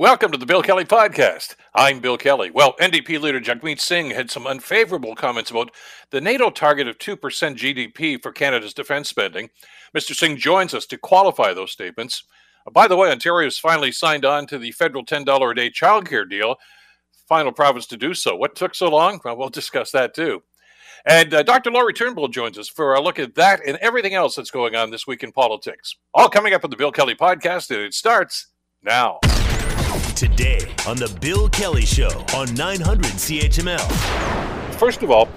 Welcome to the Bill Kelly Podcast. I'm Bill Kelly. Well, NDP leader Jagmeet Singh had some unfavorable comments about the NATO target of 2% GDP for Canada's defense spending. Mr. Singh joins us to qualify those statements. Uh, by the way, Ontario has finally signed on to the federal $10 a day childcare deal, final province to do so. What took so long? Well, we'll discuss that too. And uh, Dr. Lori Turnbull joins us for a look at that and everything else that's going on this week in politics. All coming up on the Bill Kelly Podcast, and it starts now. Today on The Bill Kelly Show on 900 CHML. First of all,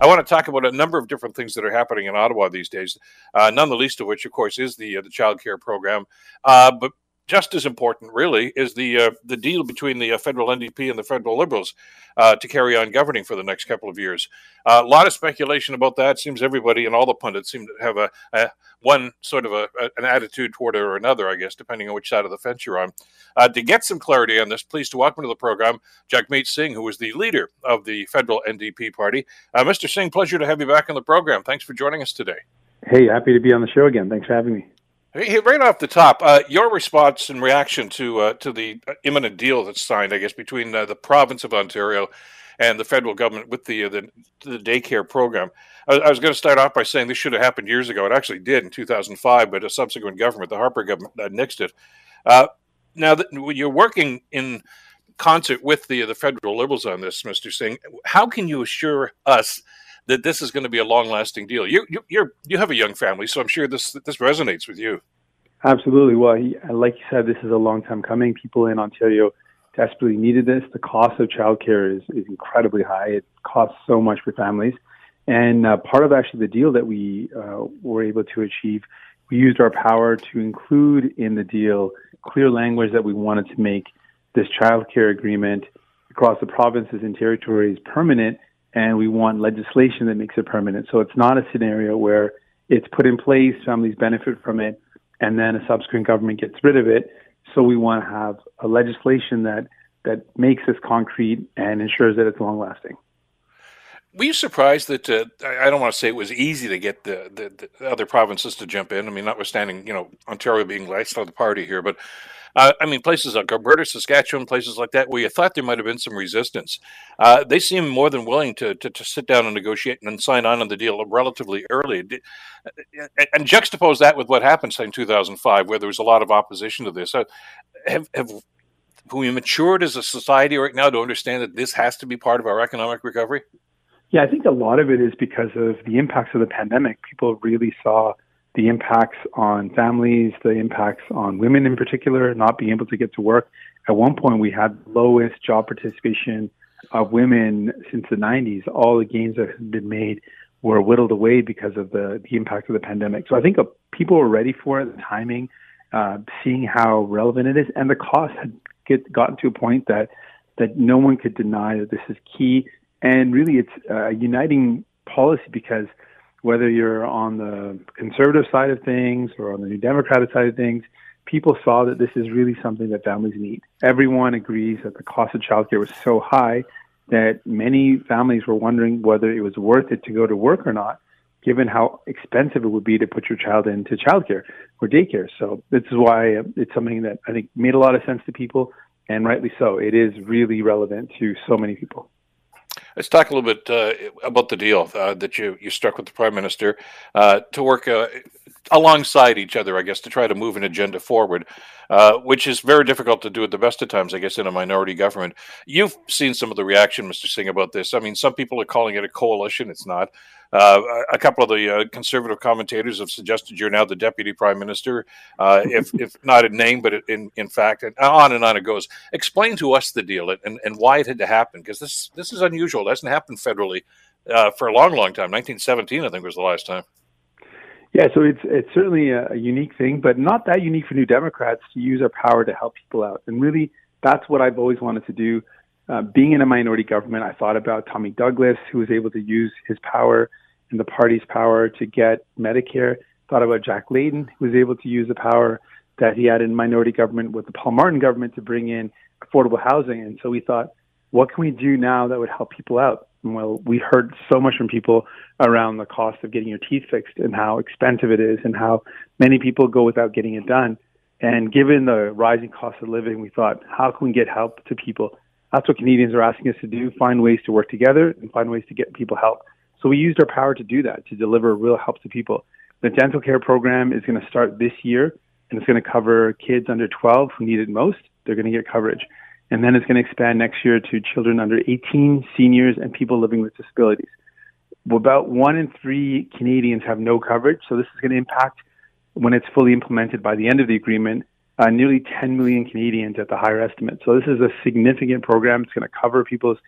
I want to talk about a number of different things that are happening in Ottawa these days. Uh, none the least of which, of course, is the uh, the child care program. Uh, but just as important, really, is the uh, the deal between the uh, federal NDP and the federal Liberals uh, to carry on governing for the next couple of years. A lot of speculation about that. Seems everybody and all the pundits seem to have a, a one sort of a, a, an attitude toward it or another, I guess, depending on which side of the fence you're on. Uh, to get some clarity on this, pleased to welcome to the program Jagmeet Singh, who is the leader of the federal NDP party. Uh, Mr. Singh, pleasure to have you back on the program. Thanks for joining us today. Hey, happy to be on the show again. Thanks for having me. Right off the top, uh, your response and reaction to uh, to the imminent deal that's signed, I guess, between uh, the province of Ontario and the federal government with the uh, the, the daycare program. I, I was going to start off by saying this should have happened years ago. It actually did in 2005, but a subsequent government, the Harper government, uh, nixed it. Uh, now that you're working in concert with the the federal liberals on this, Mr. Singh, how can you assure us? That this is going to be a long lasting deal. You you you're, you have a young family, so I'm sure this this resonates with you. Absolutely. Well, like you said, this is a long time coming. People in Ontario desperately needed this. The cost of childcare is is incredibly high. It costs so much for families, and uh, part of actually the deal that we uh, were able to achieve, we used our power to include in the deal clear language that we wanted to make this childcare agreement across the provinces and territories permanent and we want legislation that makes it permanent. So it's not a scenario where it's put in place, families benefit from it, and then a subsequent government gets rid of it. So we want to have a legislation that that makes this concrete and ensures that it's long lasting. Were you surprised that uh, I don't want to say it was easy to get the, the, the, other provinces to jump in? I mean, notwithstanding you know Ontario being last of the party here, but uh, I mean, places like Alberta, Saskatchewan, places like that, where you thought there might have been some resistance, uh, they seem more than willing to, to, to sit down and negotiate and sign on on the deal relatively early. And juxtapose that with what happened say, in 2005, where there was a lot of opposition to this. Uh, have, have we matured as a society right now to understand that this has to be part of our economic recovery? Yeah, I think a lot of it is because of the impacts of the pandemic. People really saw the impacts on families, the impacts on women in particular, not being able to get to work. At one point, we had lowest job participation of women since the 90s. All the gains that had been made were whittled away because of the, the impact of the pandemic. So I think uh, people were ready for it, the timing, uh, seeing how relevant it is, and the cost had get, gotten to a point that that no one could deny that this is key. And really, it's uh, a uniting policy because – whether you're on the conservative side of things or on the New Democratic side of things, people saw that this is really something that families need. Everyone agrees that the cost of childcare was so high that many families were wondering whether it was worth it to go to work or not, given how expensive it would be to put your child into childcare or daycare. So this is why uh, it's something that I think made a lot of sense to people, and rightly so. It is really relevant to so many people. Let's talk a little bit uh, about the deal uh, that you, you struck with the prime minister uh, to work uh, alongside each other, I guess, to try to move an agenda forward, uh, which is very difficult to do at the best of times, I guess, in a minority government. You've seen some of the reaction, Mr. Singh, about this. I mean, some people are calling it a coalition. It's not. Uh, a couple of the uh, conservative commentators have suggested you're now the deputy prime minister, uh, if, if not in name, but in, in fact, and on and on it goes. Explain to us the deal and, and why it had to happen, because this, this is unusual. It hasn't happened federally uh, for a long, long time. 1917, I think, was the last time. Yeah, so it's it's certainly a, a unique thing, but not that unique for New Democrats to use our power to help people out. And really, that's what I've always wanted to do. Uh, being in a minority government, I thought about Tommy Douglas, who was able to use his power and the party's power to get Medicare. Thought about Jack Layton, who was able to use the power that he had in minority government with the Paul Martin government to bring in affordable housing. And so we thought, what can we do now that would help people out? And well, we heard so much from people around the cost of getting your teeth fixed and how expensive it is and how many people go without getting it done. And given the rising cost of living, we thought, how can we get help to people? That's what Canadians are asking us to do find ways to work together and find ways to get people help. So we used our power to do that, to deliver real help to people. The dental care program is going to start this year, and it's going to cover kids under 12 who need it most. They're going to get coverage. And then it's going to expand next year to children under 18, seniors, and people living with disabilities. About one in three Canadians have no coverage, so this is going to impact when it's fully implemented by the end of the agreement, uh, nearly 10 million Canadians at the higher estimate. So this is a significant program. It's going to cover people's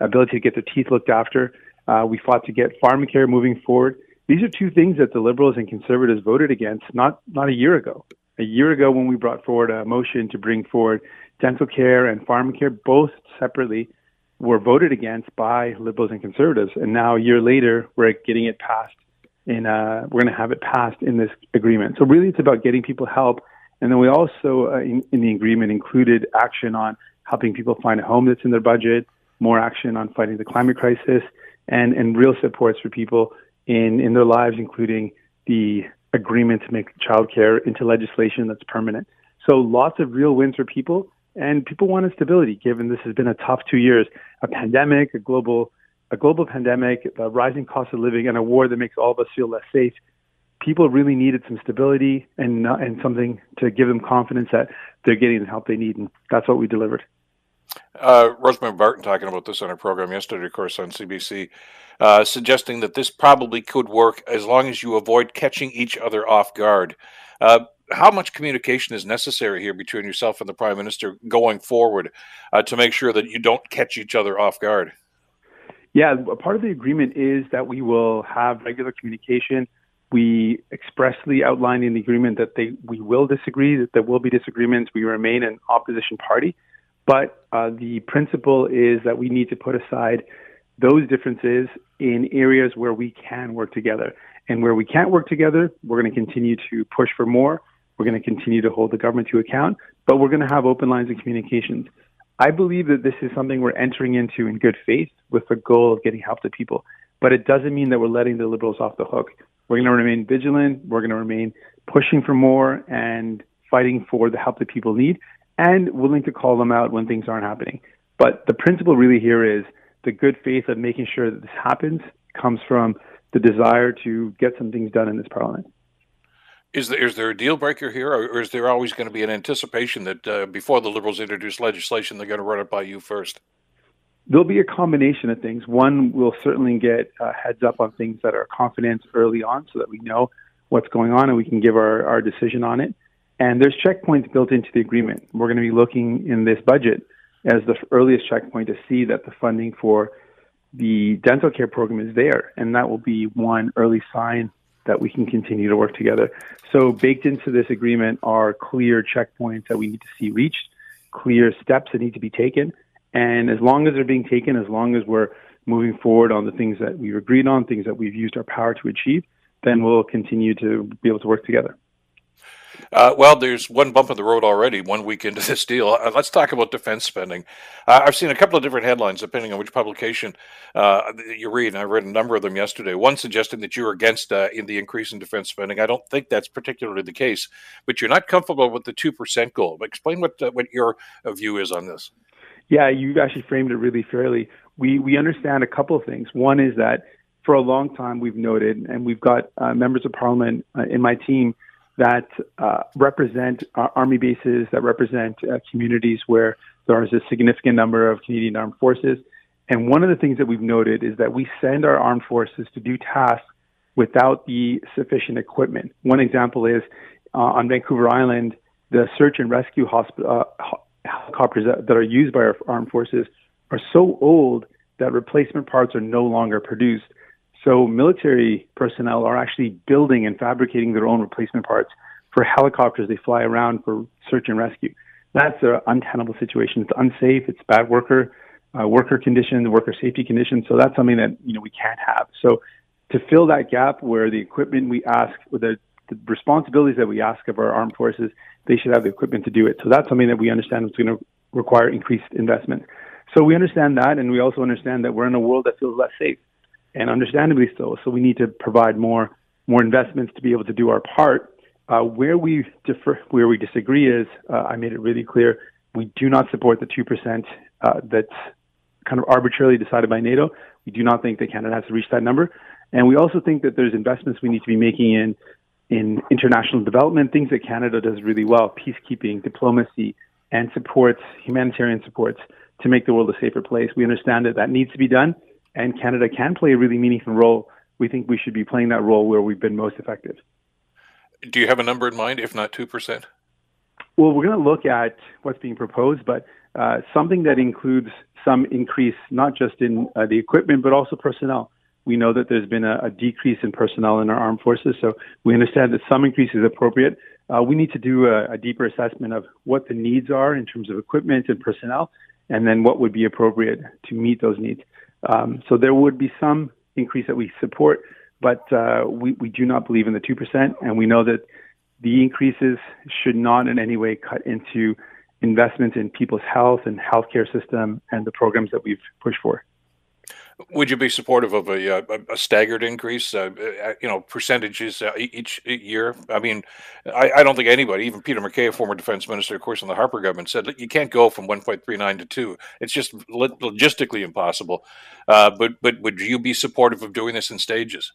ability to get their teeth looked after. Uh, we fought to get pharmacare moving forward. These are two things that the Liberals and Conservatives voted against not, not a year ago. A year ago, when we brought forward a motion to bring forward dental care and pharmacare, both separately, were voted against by Liberals and Conservatives. And now, a year later, we're getting it passed in uh, we're going to have it passed in this agreement. So really, it's about getting people help, and then we also uh, in, in, the agreement included action on helping people find a home that's in their budget, more action on fighting the climate crisis, and and real supports for people in in their lives, including the agreement to make childcare into legislation that's permanent. So lots of real wins for people, and people want stability. Given this has been a tough two years, a pandemic, a global a global pandemic, a rising cost of living, and a war that makes all of us feel less safe, people really needed some stability and uh, and something to give them confidence that they're getting the help they need, and that's what we delivered. Uh, Rosemary Barton talking about this on our program yesterday, of course, on CBC, uh, suggesting that this probably could work as long as you avoid catching each other off guard. Uh, how much communication is necessary here between yourself and the prime minister going forward uh, to make sure that you don't catch each other off guard? Yeah, part of the agreement is that we will have regular communication. We expressly outlined in the agreement that they we will disagree, that there will be disagreements. We remain an opposition party, but uh, the principle is that we need to put aside those differences in areas where we can work together. And where we can't work together, we're going to continue to push for more. We're going to continue to hold the government to account, but we're going to have open lines of communications. I believe that this is something we're entering into in good faith with the goal of getting help to people. But it doesn't mean that we're letting the liberals off the hook. We're going to remain vigilant. We're going to remain pushing for more and fighting for the help that people need and willing to call them out when things aren't happening. But the principle really here is the good faith of making sure that this happens comes from the desire to get some things done in this parliament. Is there is there a deal breaker here, or, is there always going to be an anticipation that uh, before the Liberals introduce legislation, they're going to run it by you first? There'll be a combination of things. One, we'll certainly get heads up on things that are confidence early on, so that we know what's going on and we can give our, our decision on it. And there's checkpoints built into the agreement. We're going to be looking in this budget as the earliest checkpoint to see that the funding for the dental care program is there, and that will be one early sign that we can continue to work together. So baked into this agreement are clear checkpoints that we need to see reached, clear steps that need to be taken. And as long as they're being taken, as long as we're moving forward on the things that we've agreed on, things that we've used our power to achieve, then we'll continue to be able to work together. Uh, well, there's one bump in the road already, one week into this deal. Uh, let's talk about defense spending. Uh, I've seen a couple of different headlines, depending on which publication uh, you read, and I read a number of them yesterday. One suggesting that you're against uh, in the increase in defense spending. I don't think that's particularly the case, but you're not comfortable with the 2% goal. Explain what, uh, what your view is on this. Yeah, you actually framed it really fairly. We, we understand a couple of things. One is that for a long time we've noted, and we've got members of parliament in my team that uh, represent uh, army bases, that represent uh, communities where there is a significant number of Canadian armed forces. And one of the things that we've noted is that we send our armed forces to do tasks without the sufficient equipment. One example is uh, on Vancouver Island, the search and rescue uh, helicopters that, that are used by our armed forces are so old that replacement parts are no longer produced. So military personnel are actually building and fabricating their own replacement parts for helicopters they fly around for search and rescue. That's an untenable situation. It's unsafe. It's bad worker uh, worker conditions, worker safety conditions. So that's something that you know we can't have. So to fill that gap where the equipment we ask, the, the responsibilities that we ask of our armed forces, they should have the equipment to do it. So that's something that we understand is going to require increased investment. So we understand that, and we also understand that we're in a world that feels less safe and understandably so. So we need to provide more more investments to be able to do our part. Uh, where we differ, where we disagree is, uh, I made it really clear, we do not support the 2% uh, that's kind of arbitrarily decided by NATO. We do not think that Canada has to reach that number. And we also think that there's investments we need to be making in in international development, things that Canada does really well, peacekeeping, diplomacy, and supports, humanitarian supports to make the world a safer place. We understand that that needs to be done, and Canada can play a really meaningful role. We think we should be playing that role where we've been most effective. Do you have a number in mind, if not 2%? Well, we're going to look at what's being proposed, but uh, something that includes some increase, not just in uh, the equipment, but also personnel. We know that there's been a, a, decrease in personnel in our armed forces, so we understand that some increase is appropriate. Uh, we need to do a, a, deeper assessment of what the needs are in terms of equipment and personnel, and then what would be appropriate to meet those needs. Um, so there would be some increase that we support, but uh, we, we do not believe in the 2%, and we know that the increases should not in any way cut into investments in people's health and healthcare system and the programs that we've pushed for. Would you be supportive of a, uh, a, a staggered increase, uh, uh you know, percentages uh, each year? I mean, I, I, don't think anybody, even Peter MacKay, a former defense minister, of course, in the Harper government, said you can't go from 1.39 to 2. It's just logistically impossible. Uh, but but would you be supportive of doing this in stages?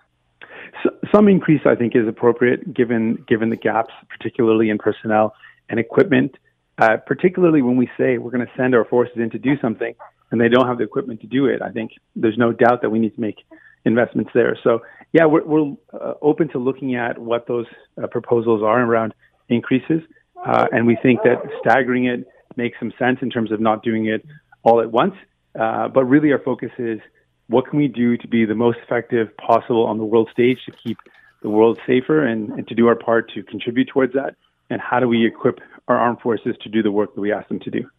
some increase, I think, is appropriate given given the gaps, particularly in personnel and equipment. Particularly when we say we're going to send our forces in to do something and they don't have the equipment to do it, I think there's no doubt that we need to make investments there. So, yeah, we're, we're uh, open to looking at what those uh, proposals are around increases, uh, and we think that staggering it makes some sense in terms of not doing it all at once. Uh, but really, our focus is what can we do to be the most effective possible on the world stage to keep the world safer and, and to do our part to contribute towards that? And how do we equip our armed forces to do the work that we ask them to do?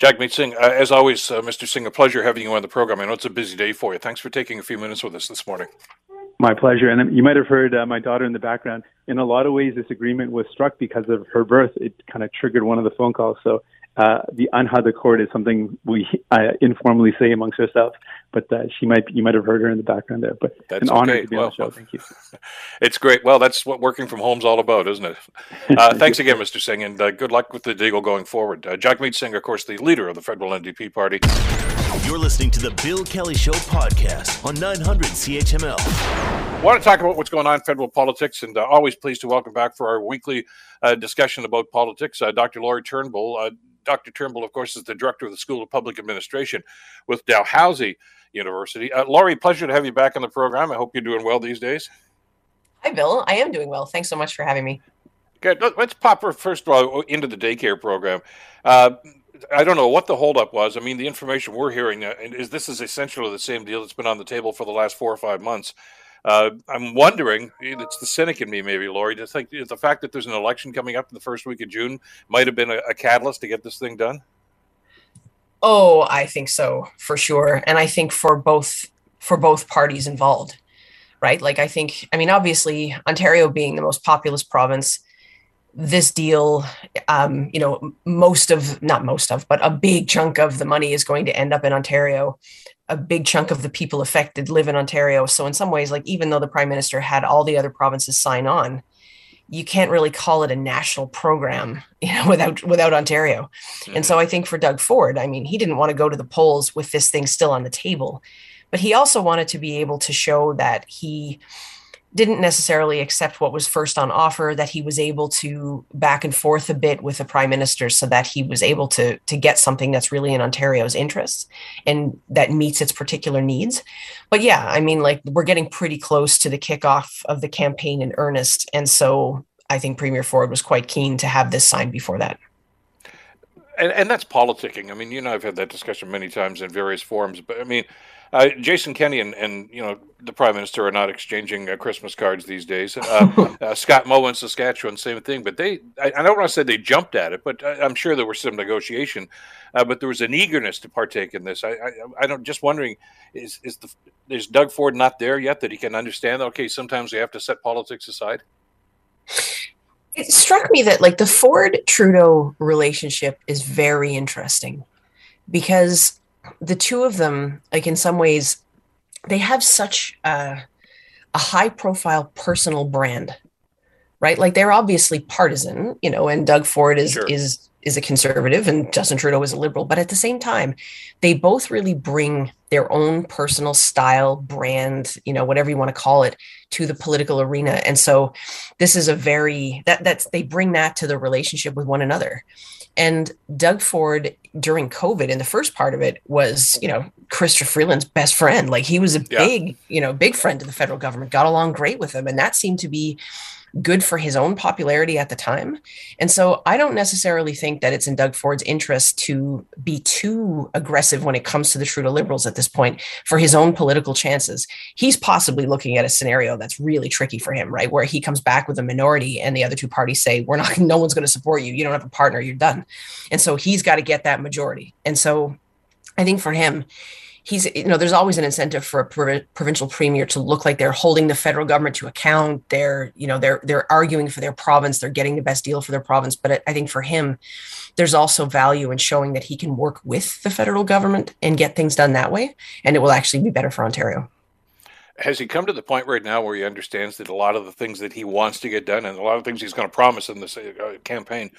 Jagmeet Singh, uh, as always, uh, Mr. Singh, a pleasure having you on the program. I know it's a busy day for you. Thanks for taking a few minutes with us this morning. My pleasure. And you might have heard uh, my daughter in the background. In a lot of ways, this agreement was struck because of her birth. It kind of triggered one of the phone calls. So uh, the Anhad accord is something we uh, informally say amongst ourselves, but uh, she might you might have heard her in the background there. But that's an okay. honor to be well, on the show. Thank you. It's great. Well, that's what working from home's all about, isn't it? Uh, thanks again, Mr. Singh, and uh, good luck with the deal going forward. Uh, Jagmeet Singh, of course, the leader of the federal NDP party. You're listening to the Bill Kelly Show podcast on 900 CHML. I want to talk about what's going on in federal politics, and uh, always pleased to welcome back for our weekly uh, discussion about politics, uh, Dr. Lori Turnbull. Uh, Dr. Turnbull, of course, is the director of the School of Public Administration with Dalhousie University. Uh, Lori, pleasure to have you back on the program. I hope you're doing well these days. Hi, Bill. I am doing well. Thanks so much for having me. Good. Let's pop first of all into the daycare program. Uh, I don't know what the holdup was. I mean, the information we're hearing uh, is this is essentially the same deal that's been on the table for the last four or five months. Uh, I'm wondering, it's the cynic in me, maybe, Lori, to think the fact that there's an election coming up in the first week of June might have been a, a catalyst to get this thing done. Oh, I think so for sure, and I think for both for both parties involved, right? Like, I think, I mean, obviously, Ontario being the most populous province, this deal, um, you know, most of not most of, but a big chunk of the money is going to end up in Ontario a big chunk of the people affected live in Ontario. So in some ways, like even though the prime minister had all the other provinces sign on, you can't really call it a national program, you know, without without Ontario. Mm-hmm. And so I think for Doug Ford, I mean, he didn't want to go to the polls with this thing still on the table, but he also wanted to be able to show that he didn't necessarily accept what was first on offer that he was able to back and forth a bit with the prime minister so that he was able to to get something that's really in Ontario's interests and that meets its particular needs. But yeah i mean like we're getting pretty close to the kickoff of the campaign in earnest. And so i think premier ford was quite keen to have this signed before that and, and that's politicking i mean you know i've had that discussion many times in various forums but i mean uh, Jason Kenney and, and you know the prime minister are not exchanging uh, Christmas cards these days. Uh, uh Scott Moe in Saskatchewan, same thing. But they, I, I don't want to say they jumped at it, but I, am sure there was some negotiation. Uh, but there was an eagerness to partake in this. I, I, I don't just wondering is is the is Doug Ford not there yet that he can understand? Okay, sometimes we have to set politics aside. It struck me that like the Ford Trudeau relationship is very interesting because the two of them, like in some ways, they have such a, a high profile personal brand. right? Like they're obviously partisan, you know, and Doug Ford is Sure. is is a conservative and Justin Trudeau is a liberal, but at the same time, they both really bring their own personal style, brand, you know, whatever you want to call it, to the political arena. And so this is a very that that's they bring that to the relationship with one another. And Doug Ford during COVID in the first part of it was, you know, Chrystia Freeland's best friend. Like he was a Yeah. big, you know, big friend to the federal government, got along great with him. And that seemed to be good for his own popularity at the time. And so I don't necessarily think that it's in Doug Ford's interest to be too aggressive when it comes to the Trudeau Liberals at this point for his own political chances. He's possibly looking at a scenario that's really tricky for him, right? Where he comes back with a minority and the other two parties say, We're not, no one's going to support you. You don't have a partner, you're done. And so he's got to get that majority. And so I think for him, he's you know there's always an incentive for a provi- provincial premier to look like they're holding the federal government to account. They're you know they're they're arguing for their province. They're getting the best deal for their province. But I- i think for him there's also value in showing that he can work with the federal government and get things done that way. And it will actually be better for ontario. Has he come to the point right now where he understands that a lot of the things that he wants to get done and a lot of things he's going to promise in this uh, campaign,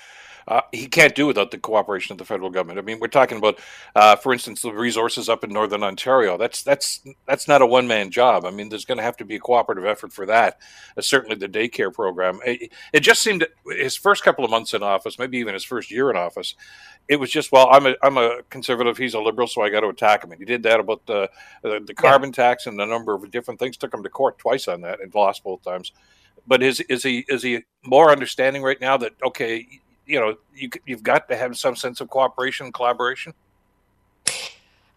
uh, he can't do without the cooperation of the federal government. I mean, we're talking about, uh, for instance, the resources up in northern Ontario. That's that's that's not a one man job. I mean, there's going to have to be a cooperative effort for that. Uh, certainly, the daycare program. It, it just seemed his first couple of months in office, maybe even his first year in office, it was just well, I'm a I'm a conservative, he's a liberal, so I got to attack him. And he did that about the the, the carbon tax and a number of different things. Took him to court twice on that and lost both times. But is is he is he more understanding right now that okay, you know, you you've got to have some sense of cooperation collaboration?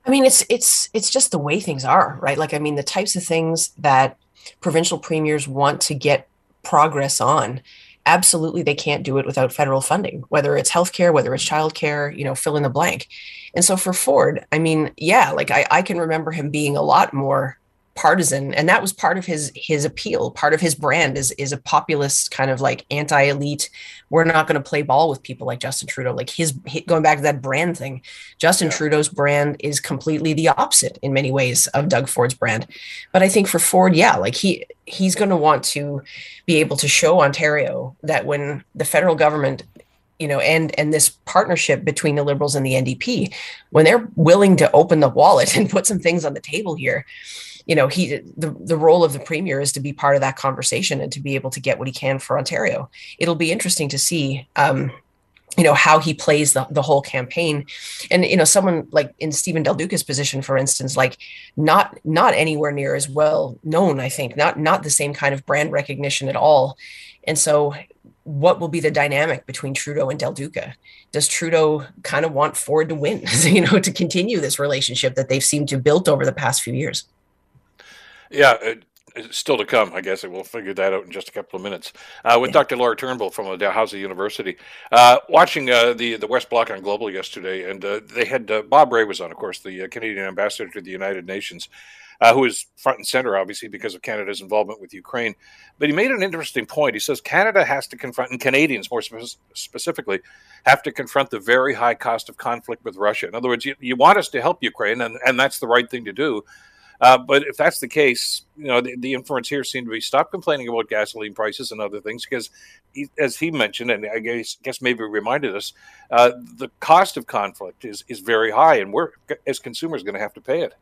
I mean, it's it's it's just the way things are, right? Like, I mean, the types of things that provincial premiers want to get progress on, absolutely, they can't do it without federal funding. Whether it's healthcare, whether it's childcare, you know, fill in the blank. And so for Ford, I mean, yeah, like I, I can remember him being a lot more partisan and that was part of his his appeal. Part of his brand is is a populist kind of like anti-elite we're not going to play ball with people like justin trudeau. Like his, his going back to that brand thing justin Yeah. trudeau's brand is completely the opposite in many ways of doug ford's brand. But i think for ford yeah like he he's going to want to be able to show ontario that when the federal government you know and and this partnership between the liberals and the ndp when they're willing to open the wallet and put some things on the table here you know he the, the role of the premier is to be part of that conversation and to be able to get what he can for ontario. It'll be interesting to see um you know how he plays the, the whole campaign. And you know someone like in steven del duca's position for instance like not not anywhere near as well known i think not not the same kind of brand recognition at all. And so what will be the dynamic between trudeau and del duca? Does trudeau kind of want ford to win you know to continue this relationship that they've seemed to built over the past few years Yeah, it, it's still to come. I guess we'll figure that out in just a couple of minutes. Uh, with Dr. Lori Turnbull from the Dalhousie University, uh, watching uh, the the West Block on Global yesterday, and uh, they had uh, Bob Rae was on, of course, the uh, Canadian ambassador to the United Nations, uh, who is front and center, obviously, because of Canada's involvement with Ukraine. But he made an interesting point. He says Canada has to confront, and Canadians more spe- specifically, have to confront the very high cost of conflict with Russia. In other words, you, you want us to help Ukraine, and, and that's the right thing to do. Uh, but if that's the case, you know, the, the inference here seemed to be stop complaining about gasoline prices and other things because, he, as he mentioned, and I guess, guess maybe reminded us, uh, the cost of conflict is, is very high, and we're as consumers going to have to pay it.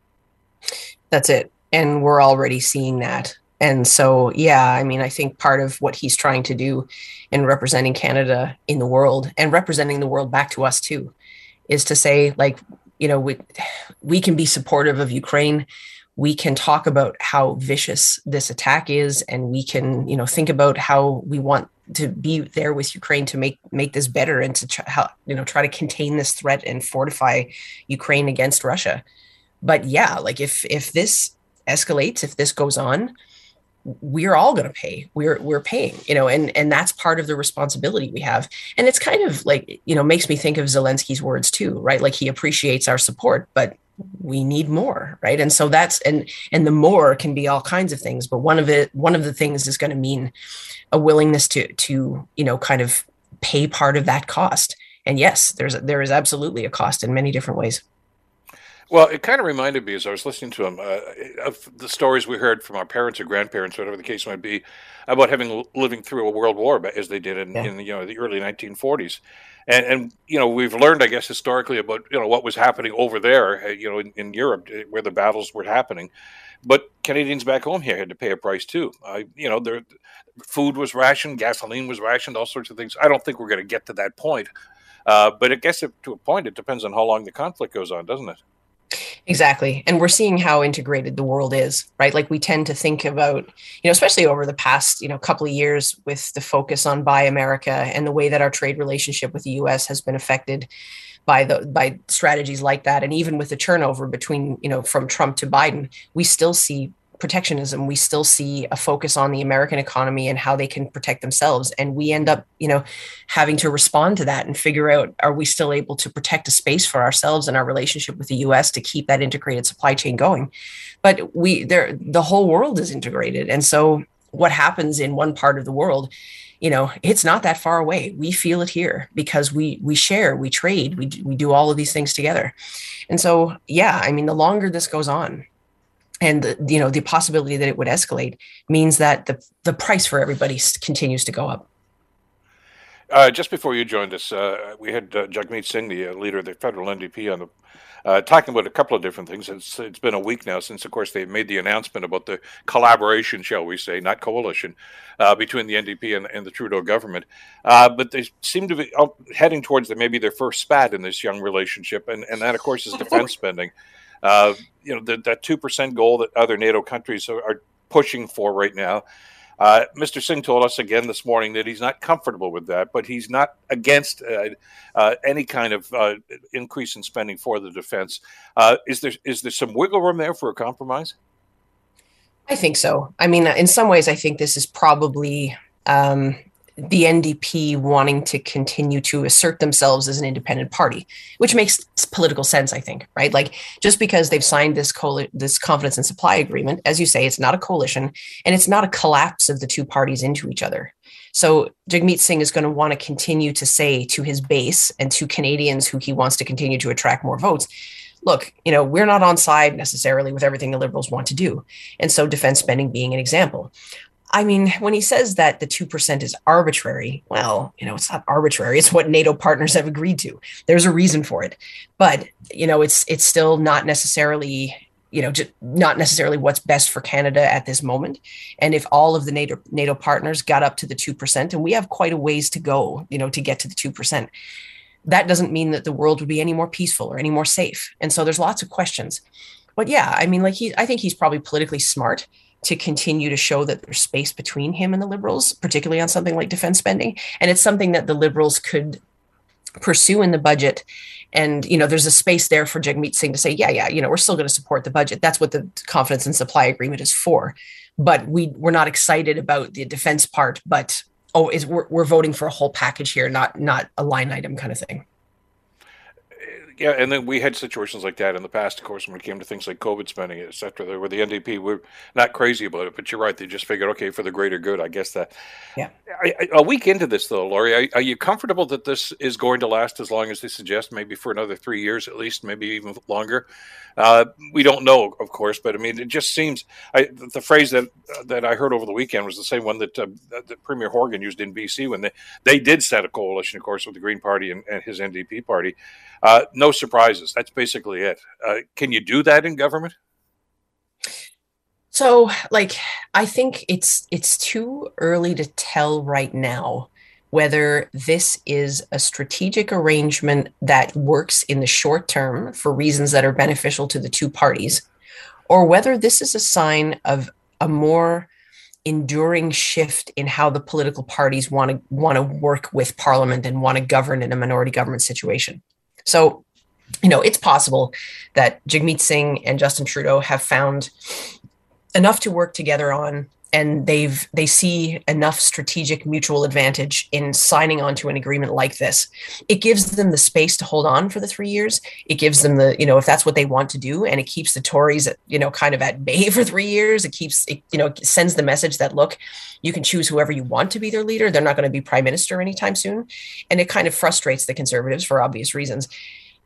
That's it. And we're already seeing that. And so, yeah, I mean, I think part of what he's trying to do in representing Canada in the world and representing the world back to us too is to say, like, you know, we, we can be supportive of Ukraine. We can talk about how vicious this attack is, and we can, you know, think about how we want to be there with Ukraine to make make this better and to try, you know try to contain this threat and fortify Ukraine against Russia. But yeah like if if this escalates if this goes on we're all going to pay. We're we're paying you know and and that's part of the responsibility we have. And it's kind of like you know makes me think of zelensky's words too right? Like he appreciates our support but we need more right? And so that's and and the more can be all kinds of things but one of it one of the things is going to mean a willingness to to you know kind of pay part of that cost. And yes there's there is absolutely a cost in many different ways Well, it kind of reminded me as I was listening to him uh, of the stories we heard from our parents or grandparents, whatever the case might be, about having living through a world war as they did in, yeah. in you know the early 1940s, and and you know we've learned, I guess, historically about you know what was happening over there, uh, you know, in, in Europe uh, where the battles were happening, but Canadians back home here had to pay a price too. Uh, you know, their food was rationed, gasoline was rationed, all sorts of things. I don't think we're going to get to that point, uh, but I guess if, to a point, it depends on how long the conflict goes on, doesn't it? Exactly. And we're seeing how integrated the world is, right? Like we tend to think about, you know, especially over the past, you know, couple of years with the focus on buy America and the way that our trade relationship with the US has been affected by the by strategies like that and even with the turnover between, you know, from Trump to Biden, we still see protectionism we still see a focus on the american economy and how they can protect themselves. And we end up you know having to respond to that and figure out are we still able to protect a space for ourselves and our relationship with the us to keep that integrated supply chain going? But we there the whole world is integrated. And so what happens in one part of the world you know it's not that far away. We feel it here because we we share we trade we, we do all of these things together. And so yeah i mean the longer this goes on and the, you know the possibility that it would escalate means that the the price for everybody continues to go up. Uh, just before you joined us, uh, we had uh, Jagmeet Singh, the uh, leader of the federal NDP, on the uh, talking about a couple of different things. It's it's been a week now since, of course, they made the announcement about the collaboration, shall we say, not coalition, uh, between the NDP and, and the Trudeau government. but they seem to be heading towards the, maybe their first spat in this young relationship, and and that, of course, is defense spending. Uh, you know, the, that 2% goal that other NATO countries are, are pushing for right now. Uh, Mr. Singh told us again this morning that he's not comfortable with that, but he's not against uh, uh, any kind of uh, increase in spending for the defense. Uh, is there is there some wiggle room there for a compromise? I think so. I mean, in some ways, I think this is probably um, the NDP wanting to continue to assert themselves as an independent party, which makes political sense, I think, right? Like just because they've signed this coal- this confidence and supply agreement, as you say, it's not a coalition and it's not a collapse of the two parties into each other. So Jagmeet Singh is going to want to continue to say to his base and to Canadians who he wants to continue to attract more votes, look, you know, we're not on side necessarily with everything the liberals want to do. And so defense spending being an example. I mean, when he says that the 2% is arbitrary, well, you know, it's not arbitrary. It's what NATO partners have agreed to. There's a reason for it. But, you know, it's it's still not necessarily, you know, just not necessarily what's best for Canada at this moment. And if all of the NATO NATO partners got up to the 2%, and we have quite a ways to go, you know, to get to the 2%, that doesn't mean that the world would be any more peaceful or any more safe. And so there's lots of questions. But yeah, I mean, like he I think he's probably politically smart to continue to show that there's space between him and the liberals, particularly on something like defense spending. And it's something that the liberals could pursue in the budget. And, you know, there's a space there for Jagmeet Singh to say, yeah, yeah, you know, we're still going to support the budget. That's what the confidence and supply agreement is for. But we, we're not excited about the defense part, but oh, is we're, we're voting for a whole package here, not not a line item kind of thing yeah, and then we had situations like that in the past, of course, when it came to things like COVID spending, et cetera, where the NDP were not crazy about it, but you're right. They just figured, okay, for the greater good, I guess that. Yeah. I, I, a week into this, though, Lori, are, are, you comfortable that this is going to last as long as they suggest, maybe for another three years at least, maybe even longer? Uh, we don't know, of course, but I mean, it just seems I, the phrase that that I heard over the weekend was the same one that, uh, that Premier Horgan used in BC when they, they did set a coalition, of course, with the Green Party and, and his NDP party. Uh, no surprises. That's basically it. Uh, can you do that in government? So, like, I think it's it's too early to tell right now whether this is a strategic arrangement that works in the short term for reasons that are beneficial to the two parties, or whether this is a sign of a more enduring shift in how the political parties want to want to work with parliament and want to govern in a minority government situation. So, you know, it's possible that Jagmeet Singh and Justin Trudeau have found enough to work together on and they've they see enough strategic mutual advantage in signing on to an agreement like this. It gives them the space to hold on for the three years. It gives them the you know if that's what they want to do and it keeps the tories you know kind of at bay for three years it keeps it you know sends the message that look you can choose whoever you want to be their leader. They're not going to be prime minister anytime soon. And it kind of frustrates the conservatives for obvious reasons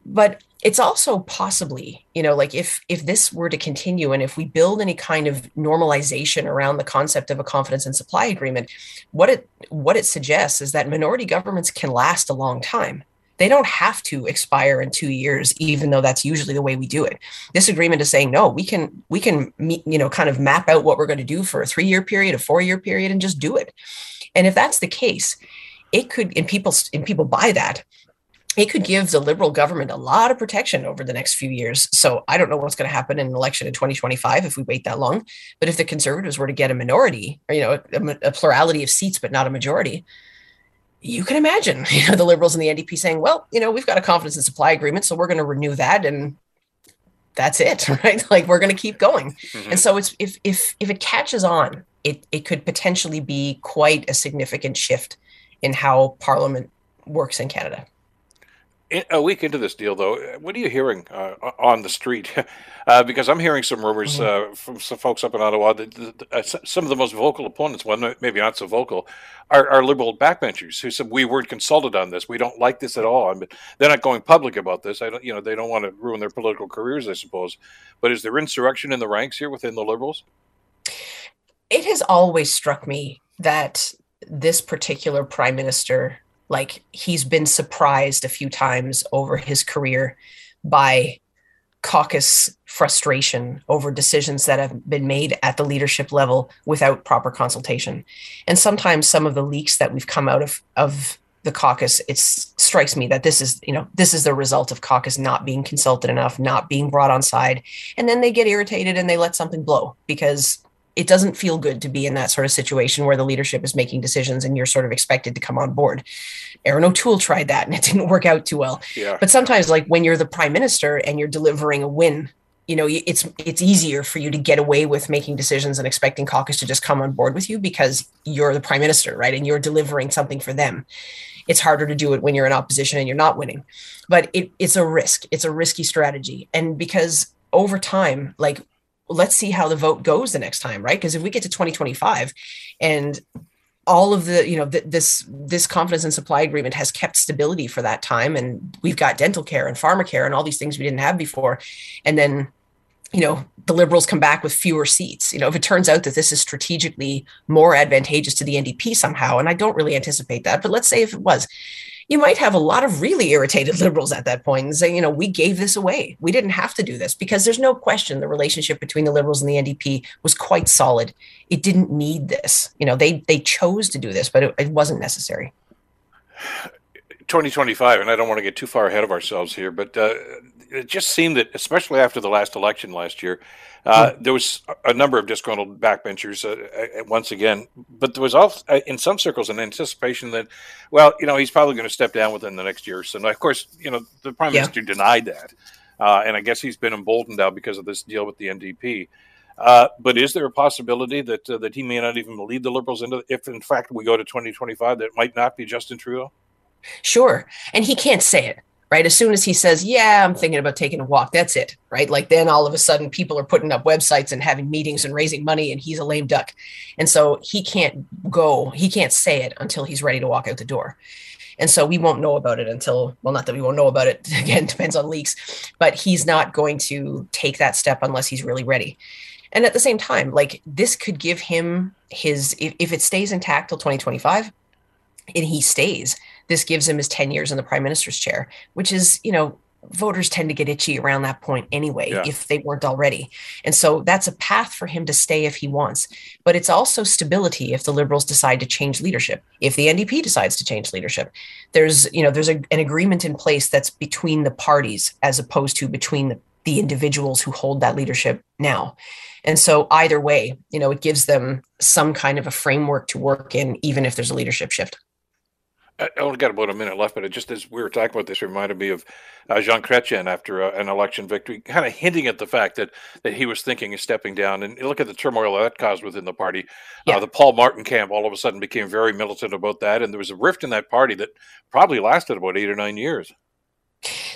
but it's also possibly you know like if if this were to continue and if we build any kind of normalization around the concept of a confidence and supply agreement what it what it suggests is that minority governments can last a long time. They don't have to expire in two years even though that's usually the way we do it. This agreement is saying no we can we can meet, you know kind of map out what we're going to do for a three year period a four year period and just do it. And if that's the case it could and people and people buy that it could give the liberal government a lot of protection over the next few years. So I don't know what's going to happen in an election in 2025 if we wait that long. But if the conservatives were to get a minority, or you know, a, a plurality of seats but not a majority, you can imagine you know the liberals and the NDP saying, "Well, you know, we've got a confidence and supply agreement, so we're going to renew that and that's it, right? Like we're going to keep going." Mm-hmm. And so it's if if if it catches on, it it could potentially be quite a significant shift in how parliament works in Canada a week into this deal, though, what are you hearing uh, on the street? uh, because I'm hearing some rumors mm-hmm. uh, from some folks up in Ottawa that, that uh, some of the most vocal opponents, well, maybe not so vocal, are, are, liberal backbenchers who said we weren't consulted on this. We don't like this at all. I mean, they're not going public about this. I don't, you know, they don't want to ruin their political careers, I suppose. But is there insurrection in the ranks here within the Liberals? It has always struck me that this particular prime minister like he's been surprised a few times over his career by caucus frustration over decisions that have been made at the leadership level without proper consultation. And sometimes some of the leaks that we've come out of of the caucus it strikes me that this is you know this is the result of caucus not being consulted enough not being brought on side and then they get irritated and they let something blow because it doesn't feel good to be in that sort of situation where the leadership is making decisions and you're sort of expected to come on board. Erin O'Toole tried that and it didn't work out too well. Yeah. But sometimes, like when you're the prime minister and you're delivering a win, you know, it's it's easier for you to get away with making decisions and expecting caucus to just come on board with you because you're the prime minister, right? And you're delivering something for them. It's harder to do it when you're in opposition and you're not winning. But it, it's a risk. It's a risky strategy. And because over time, like let's see how the vote goes the next time, right? Because if we get to 2025 and all of the you know th- this this confidence and supply agreement has kept stability for that time and we've got dental care and pharma care and all these things we didn't have before and then you know the liberals come back with fewer seats you know if it turns out that this is strategically more advantageous to the ndp somehow and i don't really anticipate that but let's say if it was you might have a lot of really irritated liberals at that point and say, you know, we gave this away. We didn't have to do this because there's no question the relationship between the liberals and the NDP was quite solid. It didn't need this. You know, they they chose to do this, but it, it wasn't necessary. 2025, and I don't want to get too far ahead of ourselves here, but uh, it just seemed that, especially after the last election last year, uh, there was a number of disgruntled backbenchers uh, uh, once again, but there was also, uh, in some circles, an anticipation that, well, you know, he's probably going to step down within the next year or so. of course, you know, the prime yeah. minister denied that, uh, and I guess he's been emboldened now because of this deal with the NDP. Uh, but is there a possibility that that he may not even lead the Liberals into, if in fact we go to 2025, that might not be Justin Trudeau? Sure, and he can't say it right? As soon as he says, Yeah, I'm thinking about taking a walk, that's it, right? Like then all of a sudden people are putting up websites and having meetings and raising money, and he's a lame duck. And so he can't go, he can't say it until he's ready to walk out the door. And so we won't know about it until, well, not that we won't know about it, again, depends on leaks, but he's not going to take that step unless he's really ready. And at the same time, like this could give him his, if, if it stays intact till 2025 and he stays, this gives him his 10 years in the prime minister's chair, which is, you know, voters tend to get itchy around that point anyway, yeah. if they weren't already. And so that's a path for him to stay if he wants. But it's also stability if the liberals decide to change leadership. If the NDP decides to change leadership, there's, you know, there's a, an agreement in place that's between the parties as opposed to between the, the individuals who hold that leadership now. And so either way, you know, it gives them some kind of a framework to work in, even if there's a leadership shift. I only got about a minute left, but it just as we were talking about this, reminded me of uh, Jean Chrétien after uh, an election victory, kind of hinting at the fact that that he was thinking of stepping down. And look at the turmoil that caused within the party. Uh, yeah. Uh, the Paul Martin camp all of a sudden became very militant about that, and there was a rift in that party that probably lasted about eight or nine years.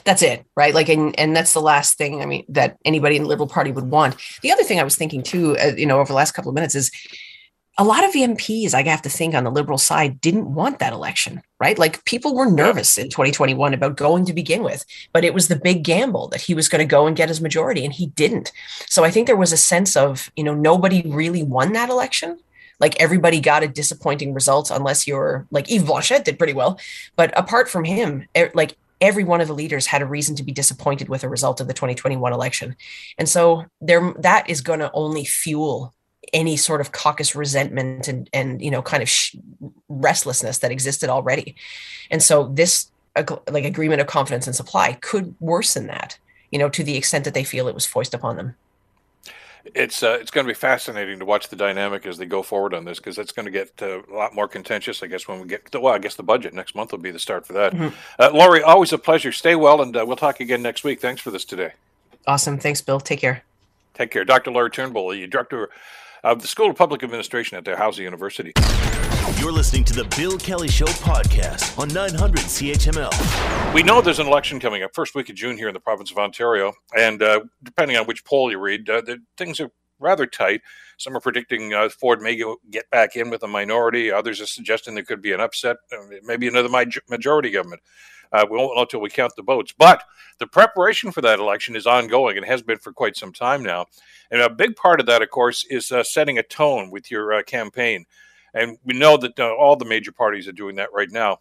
That's it, right? Like, and and that's the last thing I mean that anybody in the Liberal Party would want. The other thing I was thinking too, uh, you know, over the last couple of minutes is a lot of MPs, I have to think on the liberal side, didn't want that election, right? Like people were nervous in 2021 about going to begin with, but it was the big gamble that he was going to go and get his majority, and he didn't. So I think there was a sense of, you know, nobody really won that election. Like everybody got a disappointing result, unless you're like Yves Blanchet did pretty well. But apart from him, like every one of the leaders had a reason to be disappointed with the result of the 2021 election. And so there that is going to only fuel any sort of caucus resentment and and you know kind of sh- restlessness that existed already and so this like agreement of confidence and supply could worsen that you know to the extent that they feel it was foisted upon them it's uh, it's going to be fascinating to watch the dynamic as they go forward on this because it's going to get uh, a lot more contentious, I guess, when we get to, well, I guess the budget next month will be the start for that. Mm-hmm. Uh, Lori, always a pleasure. Stay well, and uh, we'll talk again next week. Thanks for this today. Awesome. Thanks, Bill. Take care. Take care. Dr. Lori Turnbull, the director of the School of Public Administration at Dalhousie University. You're listening to the Bill Kelly Show podcast on 900 CHML. We know there's an election coming up first week of June here in the province of Ontario, and uh, depending on which poll you read, uh, the, things are rather tight. Some are predicting uh, Ford may get back in with a minority. Others are suggesting there could be an upset, uh, maybe another majority government. Uh, we won't know until we count the votes. But the preparation for that election is ongoing and has been for quite some time now. And a big part of that, of course, is uh, setting a tone with your uh, campaign. And we know that uh, all the major parties are doing that right now.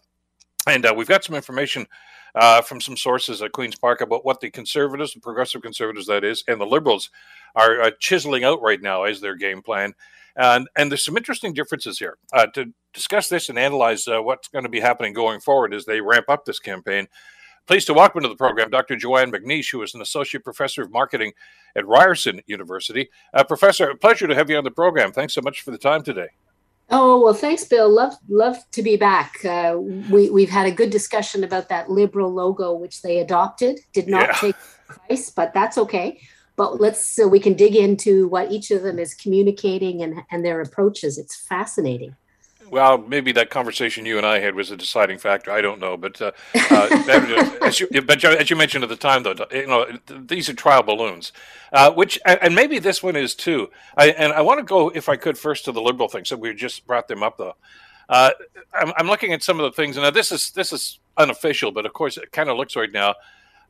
And uh, we've got some information uh, from some sources at Queen's Park about what the conservatives, the progressive conservatives, that is, and the liberals are chiseling out right now as their game plan. And, and there's some interesting differences here. Uh, to discuss this and analyze uh, what's going to be happening going forward as they ramp up this campaign, pleased to welcome to the program Dr. Joanne McNeish, who is an associate professor of marketing at Ryerson University. Uh, professor, pleasure to have you on the program. Thanks so much for the time today. Oh well, thanks, Bill. Love love to be back. Uh, we we've had a good discussion about that liberal logo, which they adopted. Did not yeah. take price, but that's okay but let's so we can dig into what each of them is communicating and, and their approaches. It's fascinating. Well, maybe that conversation you and I had was a deciding factor. I don't know, but uh, uh, as, you, but as you mentioned at the time, though, you know these are trial balloons, uh, which and maybe this one is too. I, and I want to go, if I could, first to the liberal thing. So we just brought them up, though. Uh, I'm, I'm, looking at some of the things, and now this is this is unofficial, but of course it kind of looks right now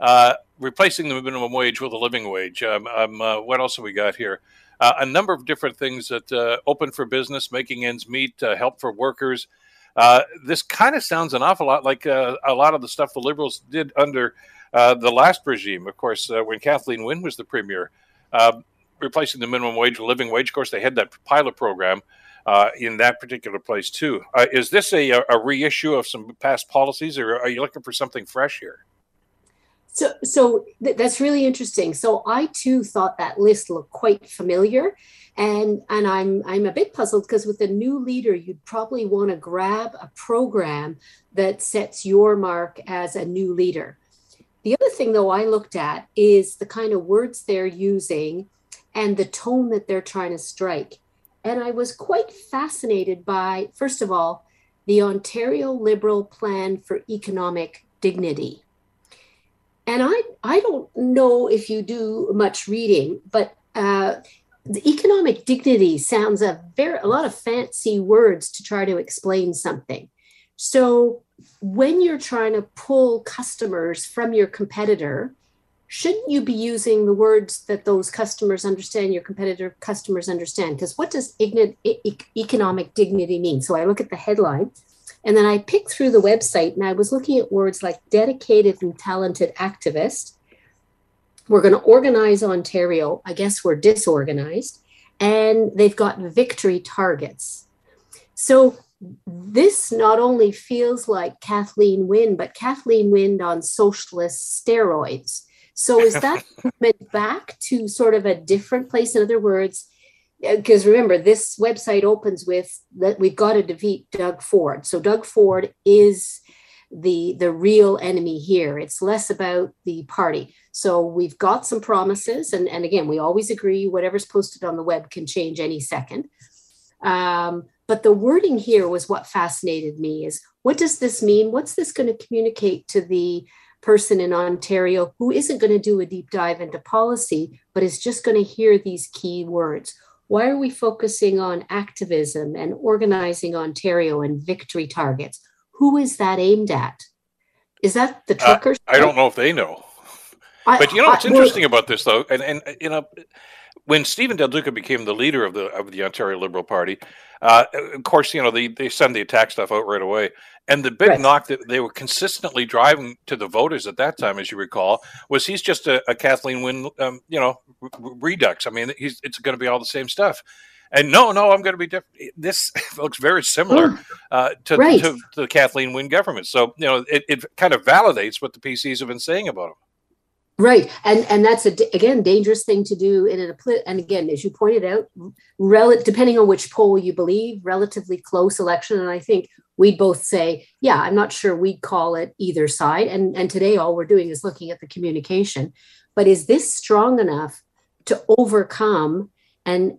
uh, replacing the minimum wage with a living wage. Um, um, uh, what else have we got here? Uh, a number of different things that uh, open for business, making ends meet, uh, help for workers. Uh, this kind of sounds an awful lot like a lot of the stuff the Liberals did under the last regime. Of course, when Kathleen Wynne was the premier, um, replacing the minimum wage with a living wage. Of course, they had that pilot program. In that particular place too. Is this a, a, reissue of some past policies, or are you looking for something fresh here? So, so th- that's really interesting. So I too thought that list looked quite familiar, and and I'm I'm a bit puzzled because with a new leader, you'd probably want to grab a program that sets your mark as a new leader. The other thing, though, I looked at is the kind of words they're using and the tone that they're trying to strike. And I was quite fascinated by, first of all, the Ontario Liberal Plan for Economic Dignity and I I don't know if you do much reading, but uh, the economic dignity sounds a very a lot of fancy words to try to explain something. So when you're trying to pull customers from your competitor, shouldn't you be using the words that those customers understand, your competitor customers understand? Because what does economic dignity mean? So I look at the headline and then I picked through the website and I was looking at words like dedicated and talented activist. We're going to organize Ontario. I guess we're disorganized. And they've got victory targets. So this not only feels like Kathleen Wynne, but Kathleen Wynne on socialist steroids. So is that movement back to sort of a different place? In other words, because remember this website opens with that we've got to defeat Doug Ford. So Doug Ford is the the real enemy here. It's less about the party. So we've got some promises, and and again, we always agree whatever's posted on the web can change any second. Um, but the wording here was what fascinated me is what does this mean? What's this going to communicate to the person in Ontario who isn't going to do a deep dive into policy, but is just going to hear these key words? Why are we focusing on activism and organizing Ontario and victory targets? Who is that aimed at? Is that the Uh, truckers? I don't know if they know. I- But you know what's I- well, interesting about this, though, and and uh, you know, when Steven Del Duca became the leader of the of the Ontario Liberal Party, uh, of course, you know they they send the attack stuff out right away, and the big Right. knock that they were consistently driving to the voters at that time, as you recall, was he's just a, a Kathleen Wynne, um, you know, redux. I mean, he's it's going to be all the same stuff. And no, no, I'm going to be different. This looks very similar uh, to, Right. to, to the Kathleen Wynne government. So, you know, it, it kind of validates what the PCs have been saying about him. Right, and and that's a again dangerous thing to do in a poli- and again as you pointed out, rel- depending on which poll you believe, relatively close election, and I think we'd both say, yeah, I'm not sure we'd call it either side, and and today all we're doing is looking at the communication, but is this strong enough to overcome and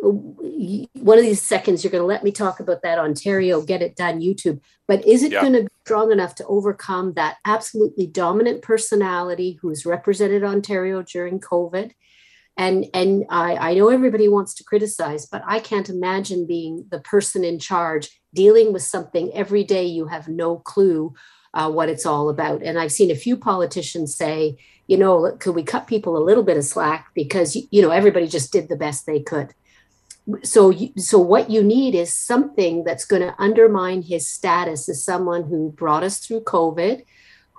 one of these seconds you're going to let me talk about that Ontario get it done YouTube, but is it Yeah. going to be strong enough to overcome that absolutely dominant personality who's represented Ontario during COVID? And and I, I know everybody wants to criticize, but I can't imagine being the person in charge dealing with something every day you have no clue uh, what it's all about. And I've seen a few politicians say, you know, could we cut people a little bit of slack because you know everybody just did the best they could so so what you need is something that's going to undermine his status as someone who brought us through covid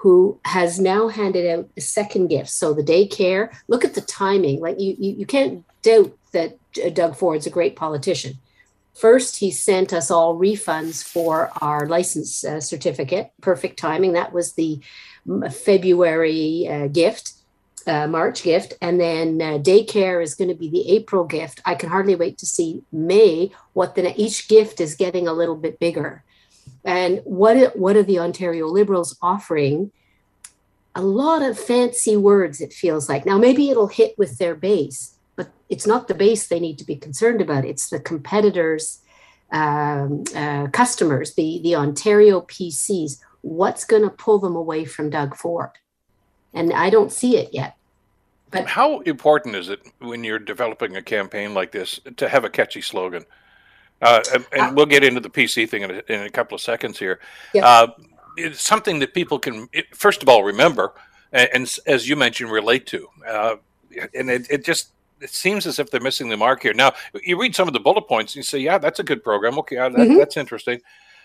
who has now handed out a second gift. So the daycare look at the timing. Like you you, you can't doubt that doug ford's a great politician. First he sent us all refunds for our license uh, certificate perfect timing. That was the mm, february uh, gift uh, March gift, and then uh, daycare is going to be the April gift. I can hardly wait to see May. What then? each gift is getting a little bit bigger, and what what are the Ontario Liberals offering? A lot of fancy words. It feels like now maybe it'll hit with their base, but it's not the base they need to be concerned about. It's the competitors, um, uh, customers, the the Ontario PCs. What's going to pull them away from Doug Ford? And I don't see it yet. But How important is it when you're developing a campaign like this to have a catchy slogan? Uh, and, and we'll get into the PC thing in a, in a couple of seconds here. Yep. Uh, it's something that people can, it, first of all, remember, and, and as you mentioned, relate to. Uh, and it, it just it seems as if they're missing the mark here. Now, you read some of the bullet points and you say, yeah, that's a good program. Okay, that, Mhm. that's interesting.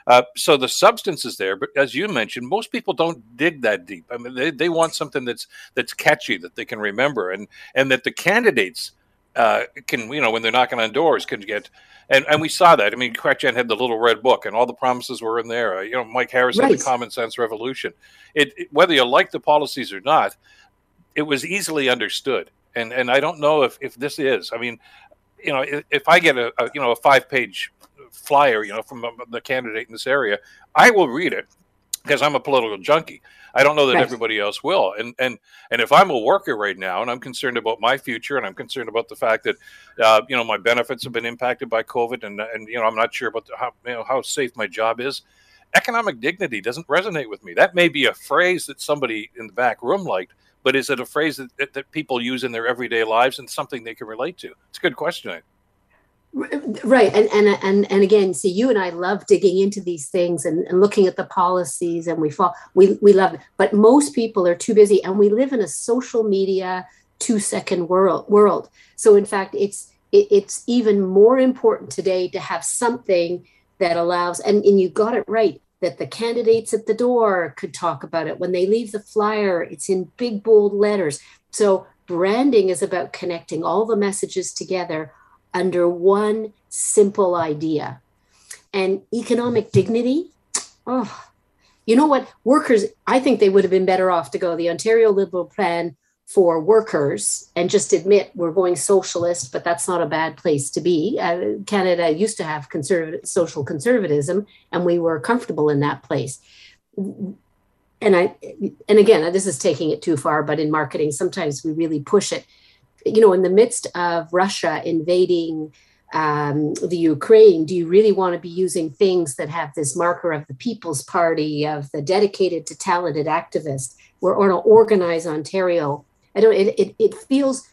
Uh, so the substance is there, but as you mentioned, most people don't dig that deep. I mean, they, they want something that's that's catchy that they can remember, and and that the candidates uh, can, you know, when they're knocking on doors, can get. And, and we saw that. I mean, Chrétien had the little red book, and all the promises were in there. Uh, you know, Mike Harris had the common sense revolution. It, it whether you like the policies or not, it was easily understood. And and I don't know if if this is. I mean, you know, if, I get a, a you know a five page flyer, you know, from the- the candidate in this area, I will read it because I'm a political junkie. I don't know that Right. everybody else will. And and and if I'm a worker right now and I'm concerned about my future and I'm concerned about the fact that uh, you know my benefits have been impacted by COVID and and you know I'm not sure about the, how you know how safe my job is. Economic dignity doesn't resonate with me. That may be a phrase that somebody in the back room liked, but is it a phrase that, that, that people use in their everyday lives and something they can relate to? It's a good question. Right and and and and again see you and i love digging into these things and, and looking at the policies and we fall we we love but most people are too busy and we live in a social media two second world world so in fact it's it, it's even more important today to have something that allows and, and you got it right that the candidates at the door could talk about it when they leave the flyer it's in big bold letters so branding is about connecting all the messages together under one simple idea. And economic dignity, oh, you know what? Workers, I think they would have been better off to go the Ontario Liberal Plan for workers and just admit we're going socialist, but that's not a bad place to be. Uh, Canada used to have conservative social conservatism, and we were comfortable in that place. And I, and again, this is taking it too far, but in marketing, sometimes we really push it you know, in the midst of Russia invading um, the Ukraine, do you really want to be using things that have this marker of the People's Party, of the dedicated to talented activist? We're going to organize Ontario. I don't. It it, it feels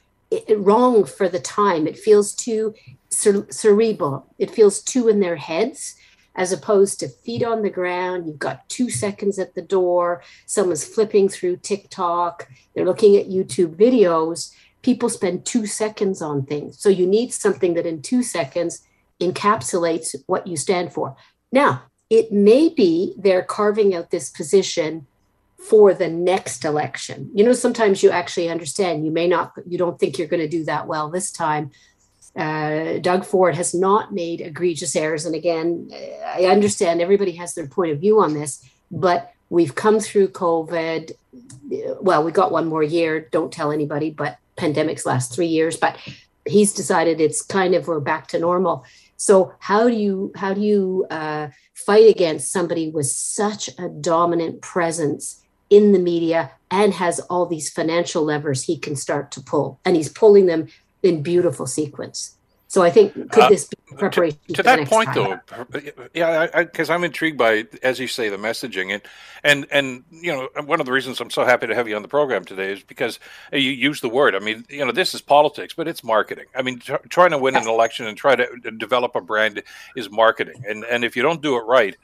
wrong for the time. It feels too cere- cerebral. It feels too in their heads as opposed to feet on the ground. You've got two seconds at the door. Someone's flipping through TikTok. They're looking at YouTube videos. People spend two seconds on things. So you need something that in two seconds encapsulates what you stand for. Now, it may be they're carving out this position for the next election. You know, sometimes you actually understand you may not, you don't think you're going to do that well this time. Uh, Doug Ford has not made egregious errors. And again, I understand everybody has their point of view on this, but we've come through COVID. Well, we got one more year. Don't tell anybody, but pandemics last three years. But he's decided it's kind of we're back to normal. So how do you how do you uh, fight against somebody with such a dominant presence in the media and has all these financial levers he can start to pull, and he's pulling them in beautiful sequence. So I think could Uh, this be preparation to for the that point time? though yeah because i'm intrigued by as you say the messaging. And and and you know one of the reasons i'm so happy to have you on the program today is because you use the word. I mean you know this is politics but it's marketing. I mean tr- trying to win an election and try to develop a brand is marketing. And and if you don't do it right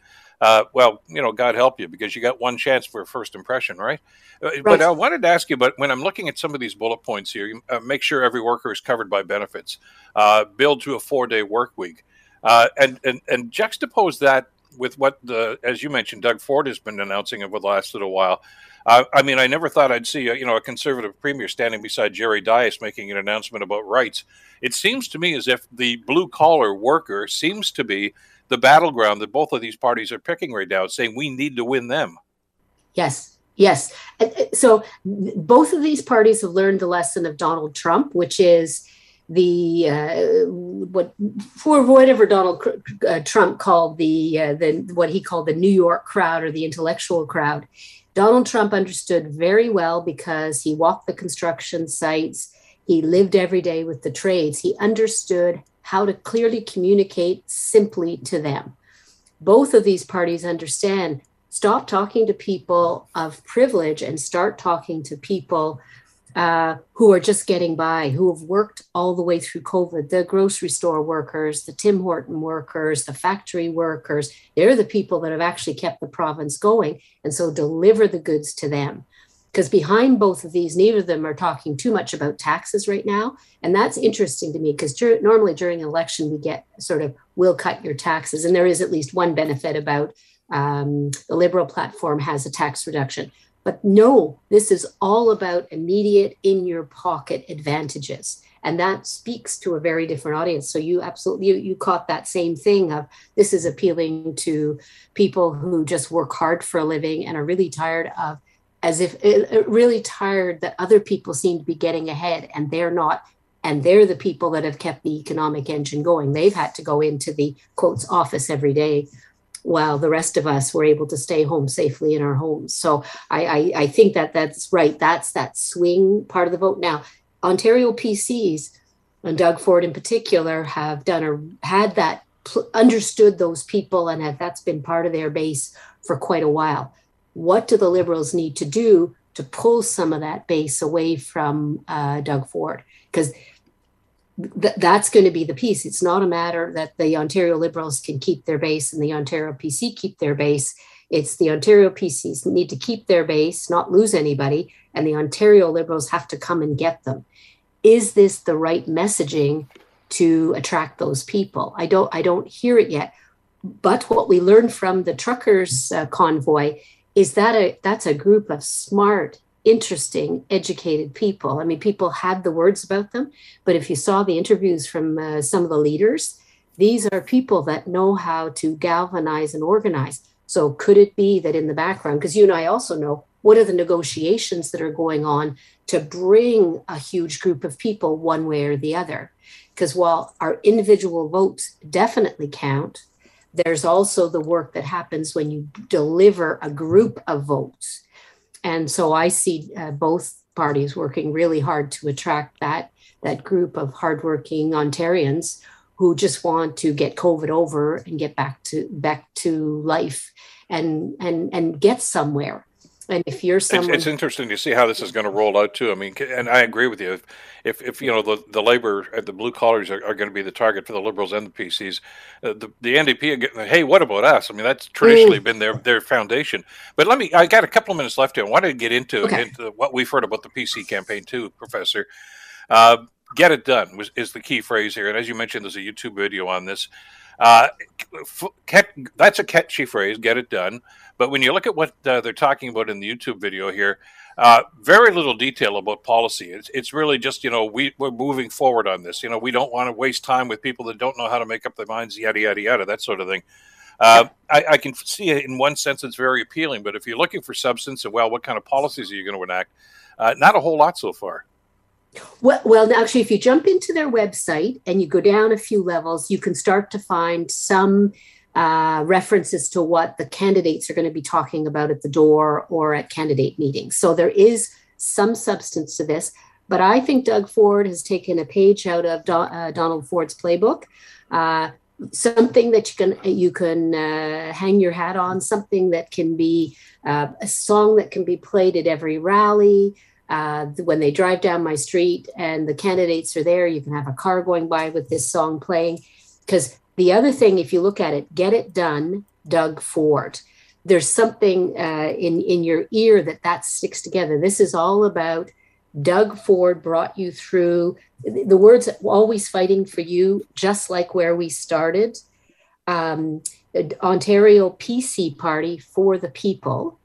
uh, well, you know, God help you because you got one chance for a first impression, right? Uh, But I wanted to ask you, but when I'm looking at some of these bullet points here, you, uh, make sure every worker is covered by benefits, uh, build to a four day work week, uh, and, and and juxtapose that with what the as you mentioned, Doug Ford has been announcing over the last little while. Uh, I mean, I never thought I'd see a, you know a conservative premier standing beside Jerry Dias making an announcement about rights. It seems to me as if the blue collar worker seems to be the battleground that both of these parties are picking right now, saying we need to win them. Yes, yes. Uh, So both of these parties have learned the lesson of Donald Trump, which is the uh, what for whatever Donald uh, Trump called the uh, the what he called the New York crowd or the intellectual crowd. Donald Trump understood very well because he walked the construction sites. He lived every day with the trades. He understood how to clearly communicate simply to them. Both of these parties understand stop talking to people of privilege and start talking to people uh, who are just getting by, who have worked all the way through COVID the grocery store workers, the Tim Horton workers, the factory workers. They're the people that have actually kept the province going. And so deliver the goods to them. Because behind both of these, neither of them are talking too much about taxes right now. And that's interesting to me because normally during an election, we get sort of, we'll cut your taxes. And there is at least one benefit about um, the Liberal platform has a tax reduction. But no, this is all about immediate in your pocket advantages. And that speaks to a very different audience. So you absolutely you, you caught that same thing of this is appealing to people who just work hard for a living and are really tired of as if uh, really tired that other people seem to be getting ahead and they're not and they're the people that have kept the economic engine going. They've had to go into the quotes office every day while the rest of us were able to stay home safely in our homes. So i i, I think that that's right. That's that swing part of the vote. Now ontario pcs and doug ford in particular have done a had that understood those people and have that's been part of their base for quite a while what do the liberals need to do to pull some of that base away from uh, Doug Ford? Because th- that's going to be the piece. It's not a matter that the Ontario Liberals can keep their base and the Ontario PC keep their base. It's the Ontario PCs need to keep their base, not lose anybody, and the Ontario Liberals have to come and get them. Is this the right messaging to attract those people? I don't. I don't hear it yet. But what we learned from the truckers uh, convoy is that a that's a group of smart interesting educated people. I mean people had the words about them but if you saw the interviews from uh, some of the leaders these are people that know how to galvanize and organize. So could it be that in the background because you and i also know what are the negotiations that are going on to bring a huge group of people one way or the other? Because while our individual votes definitely count there's also the work that happens when you deliver a group of votes. And so I see uh, both parties working really hard to attract that that group of hardworking Ontarians who just want to get COVID over and get back to back to life and and and get somewhere. And if you're It's, someone, it's interesting to see how this is going to roll out too. I mean, and I agree with you. If, if, if you know the, the labor, uh, the blue collars are, are going to be the target for the liberals and the PCs, uh, the the NDP are getting. Hey, what about us? I mean, that's traditionally been their their foundation. But let me. I got a couple of minutes left here. I wanted to get into Okay. into what we've heard about the PC campaign too, Professor. Uh, get it done was, is the key phrase here. And as you mentioned, there's a YouTube video on this. Uh, that's a catchy phrase, get it done. But when you look at what uh, they're talking about in the YouTube video here, uh, very little detail about policy. It's, it's really just, you know, we, we're moving forward on this. You know, we don't want to waste time with people that don't know how to make up their minds, yada, yada, yada, that sort of thing. Uh, I, I can see it in one sense, it's very appealing. But if you're looking for substance and, well, what kind of policies are you going to enact? Uh, not a whole lot so far. Well, well, actually, if you jump into their website and you go down a few levels, you can start to find some uh, references to what the candidates are going to be talking about at the door or at candidate meetings. So there is some substance to this. But I think Doug Ford has taken a page out of Do- uh, Donald Ford's playbook. Uh, something that you can you can uh, hang your hat on, something that can be uh, a song that can be played at every rally. Uh, when they drive down my street and the candidates are there, you can have a car going by with this song playing. Because the other thing, if you look at it, get it done, Doug Ford. There's something uh, in in your ear that that sticks together. This is all about Doug Ford brought you through the words always fighting for you, just like where we started. Um, Ontario PC Party for the people.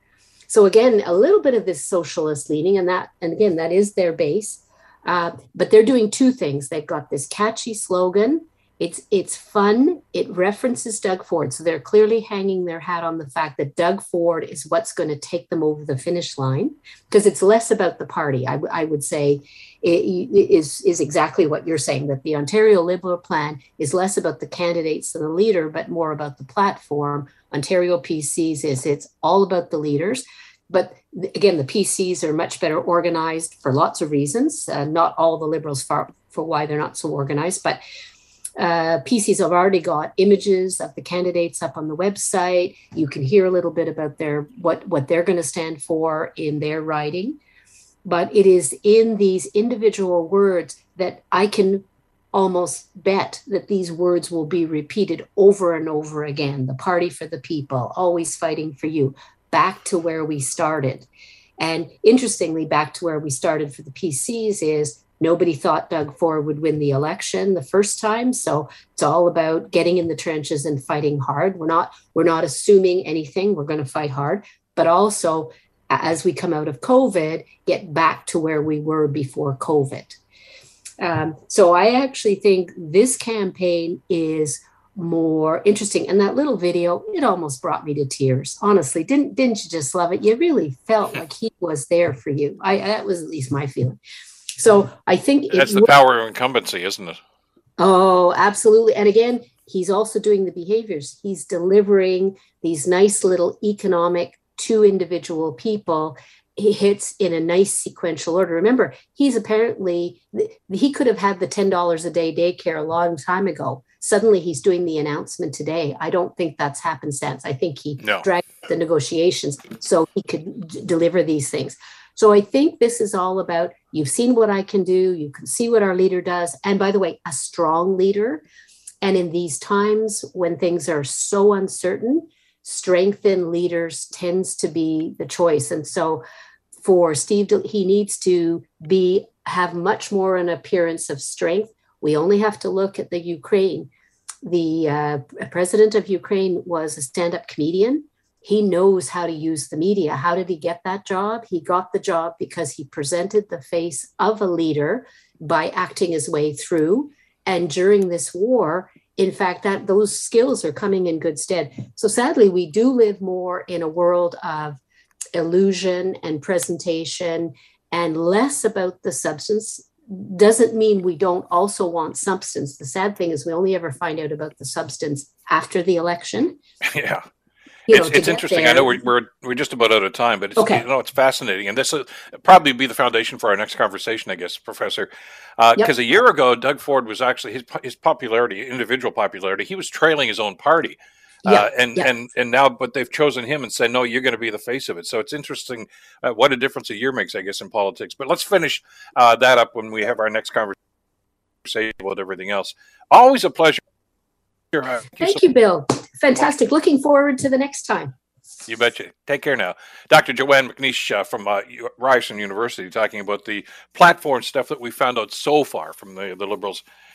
So again, a little bit of this socialist leaning, and that, and again, that is their base. Uh, but they're doing two things. They've got this catchy slogan. It's it's fun. It references Doug Ford, so they're clearly hanging their hat on the fact that Doug Ford is what's going to take them over the finish line, because it's less about the party. I, I would say it, it is is exactly what you're saying that the Ontario Liberal plan is less about the candidates and the leader, but more about the platform. Ontario PCs is it's all about the leaders. But again, the PCs are much better organized for lots of reasons. Uh, not all the Liberals for, for why they're not so organized, but uh, PCs have already got images of the candidates up on the website. You can hear a little bit about their what what they're going to stand for in their writing, but it is in these individual words that I can almost bet that these words will be repeated over and over again. The party for the people, always fighting for you, back to where we started. And interestingly, back to where we started for the PCs is nobody thought Doug Ford would win the election the first time. So it's all about getting in the trenches and fighting hard. We're not we're not assuming anything. We're going to fight hard, but also as we come out of COVID, get back to where we were before COVID. Um, so I actually think this campaign is more interesting. And that little video, it almost brought me to tears. Honestly, didn't didn't you just love it? You really felt like he was there for you. I that was at least my feeling. So I think That's the power of incumbency, isn't it? Oh, absolutely. And again, he's also doing the behaviors. He's delivering these nice little economic to individual people. He hits in a nice sequential order. Remember, he's apparently, he could have had the $10 a day daycare a long time ago. Suddenly he's doing the announcement today. I don't think that's happenstance. I think he No. dragged the negotiations so he could d- deliver these things. So I think this is all about you've seen what I can do, you can see what our leader does. And by the way, a strong leader. And in these times when things are so uncertain, strength in leaders tends to be the choice. And so for Steve, he needs to be have much more an appearance of strength. We only have to look at the Ukraine. The uh, president of Ukraine was a stand-up comedian he knows how to use the media. How did he get that job? He got the job because he presented the face of a leader by acting his way through. And during this war, in fact, that those skills are coming in good stead. So sadly, we do live more in a world of illusion and presentation and less about the substance doesn't mean we don't also want substance. The sad thing is we only ever find out about the substance after the election. yeah. You it's to it's interesting. I know we're, we're we're just about out of time, but it's Okay. you know it's fascinating, and this will probably be the foundation for our next conversation, I guess, Professor. Because Yep. a year ago, Doug Ford was actually his his popularity, individual popularity, he was trailing his own party. Uh, and yeah. and and now, but they've chosen him and said, no, you're going to be the face of it. So it's interesting uh, what a difference a year makes, I guess, in politics. But let's finish uh, that up when we have our next conversation about everything else. Always a pleasure. Thank so you, Bill. Fantastic. Looking forward to the next time. You betcha. Take care now. Dr. Joanne McNeish uh, from uh, Ryerson University talking about the platform stuff that we found out so far from the, the Liberals